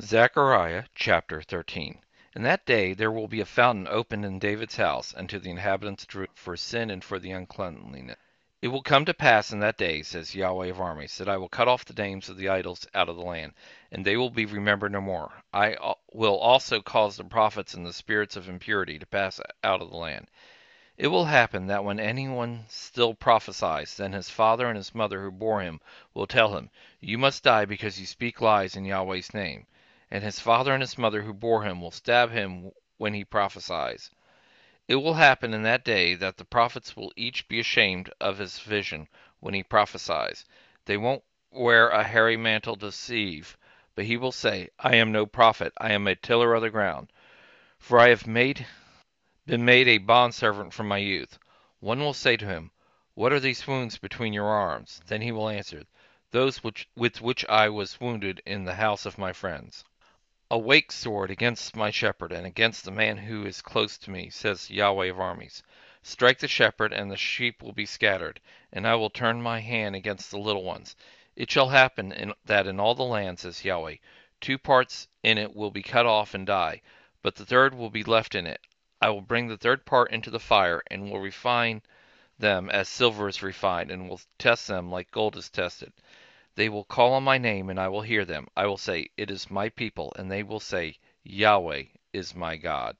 Zechariah chapter 13 In that day there will be a fountain opened in David's house unto the inhabitants for sin and for the uncleanness. It will come to pass in that day, says Yahweh of armies, that I will cut off the names of the idols out of the land, and they will be remembered no more. I will also cause the prophets and the spirits of impurity to pass out of the land. It will happen that when anyone still prophesies, then his father and his mother who bore him will tell him, You must die because you speak lies in Yahweh's name. And his father and his mother who bore him will stab him when he prophesies. It will happen in that day that the prophets will each be ashamed of his vision when he prophesies. They won't wear a hairy mantle to deceive, but he will say, I am no prophet, I am a tiller of the ground. For I have made been made a bondservant from my youth. One will say to him, What are these wounds between your arms? Then he will answer, Those which, with which I was wounded in the house of my friends. Awake, sword, against my shepherd, and against the man who is close to me, says Yahweh of armies. Strike the shepherd, and the sheep will be scattered, and I will turn my hand against the little ones. It shall happen in, that in all the land, says Yahweh, two parts in it will be cut off and die, but the third will be left in it. I will bring the third part into the fire, and will refine them as silver is refined, and will test them like gold is tested. They will call on my name, and I will hear them. I will say, It is my people, and they will say, Yahweh is my God.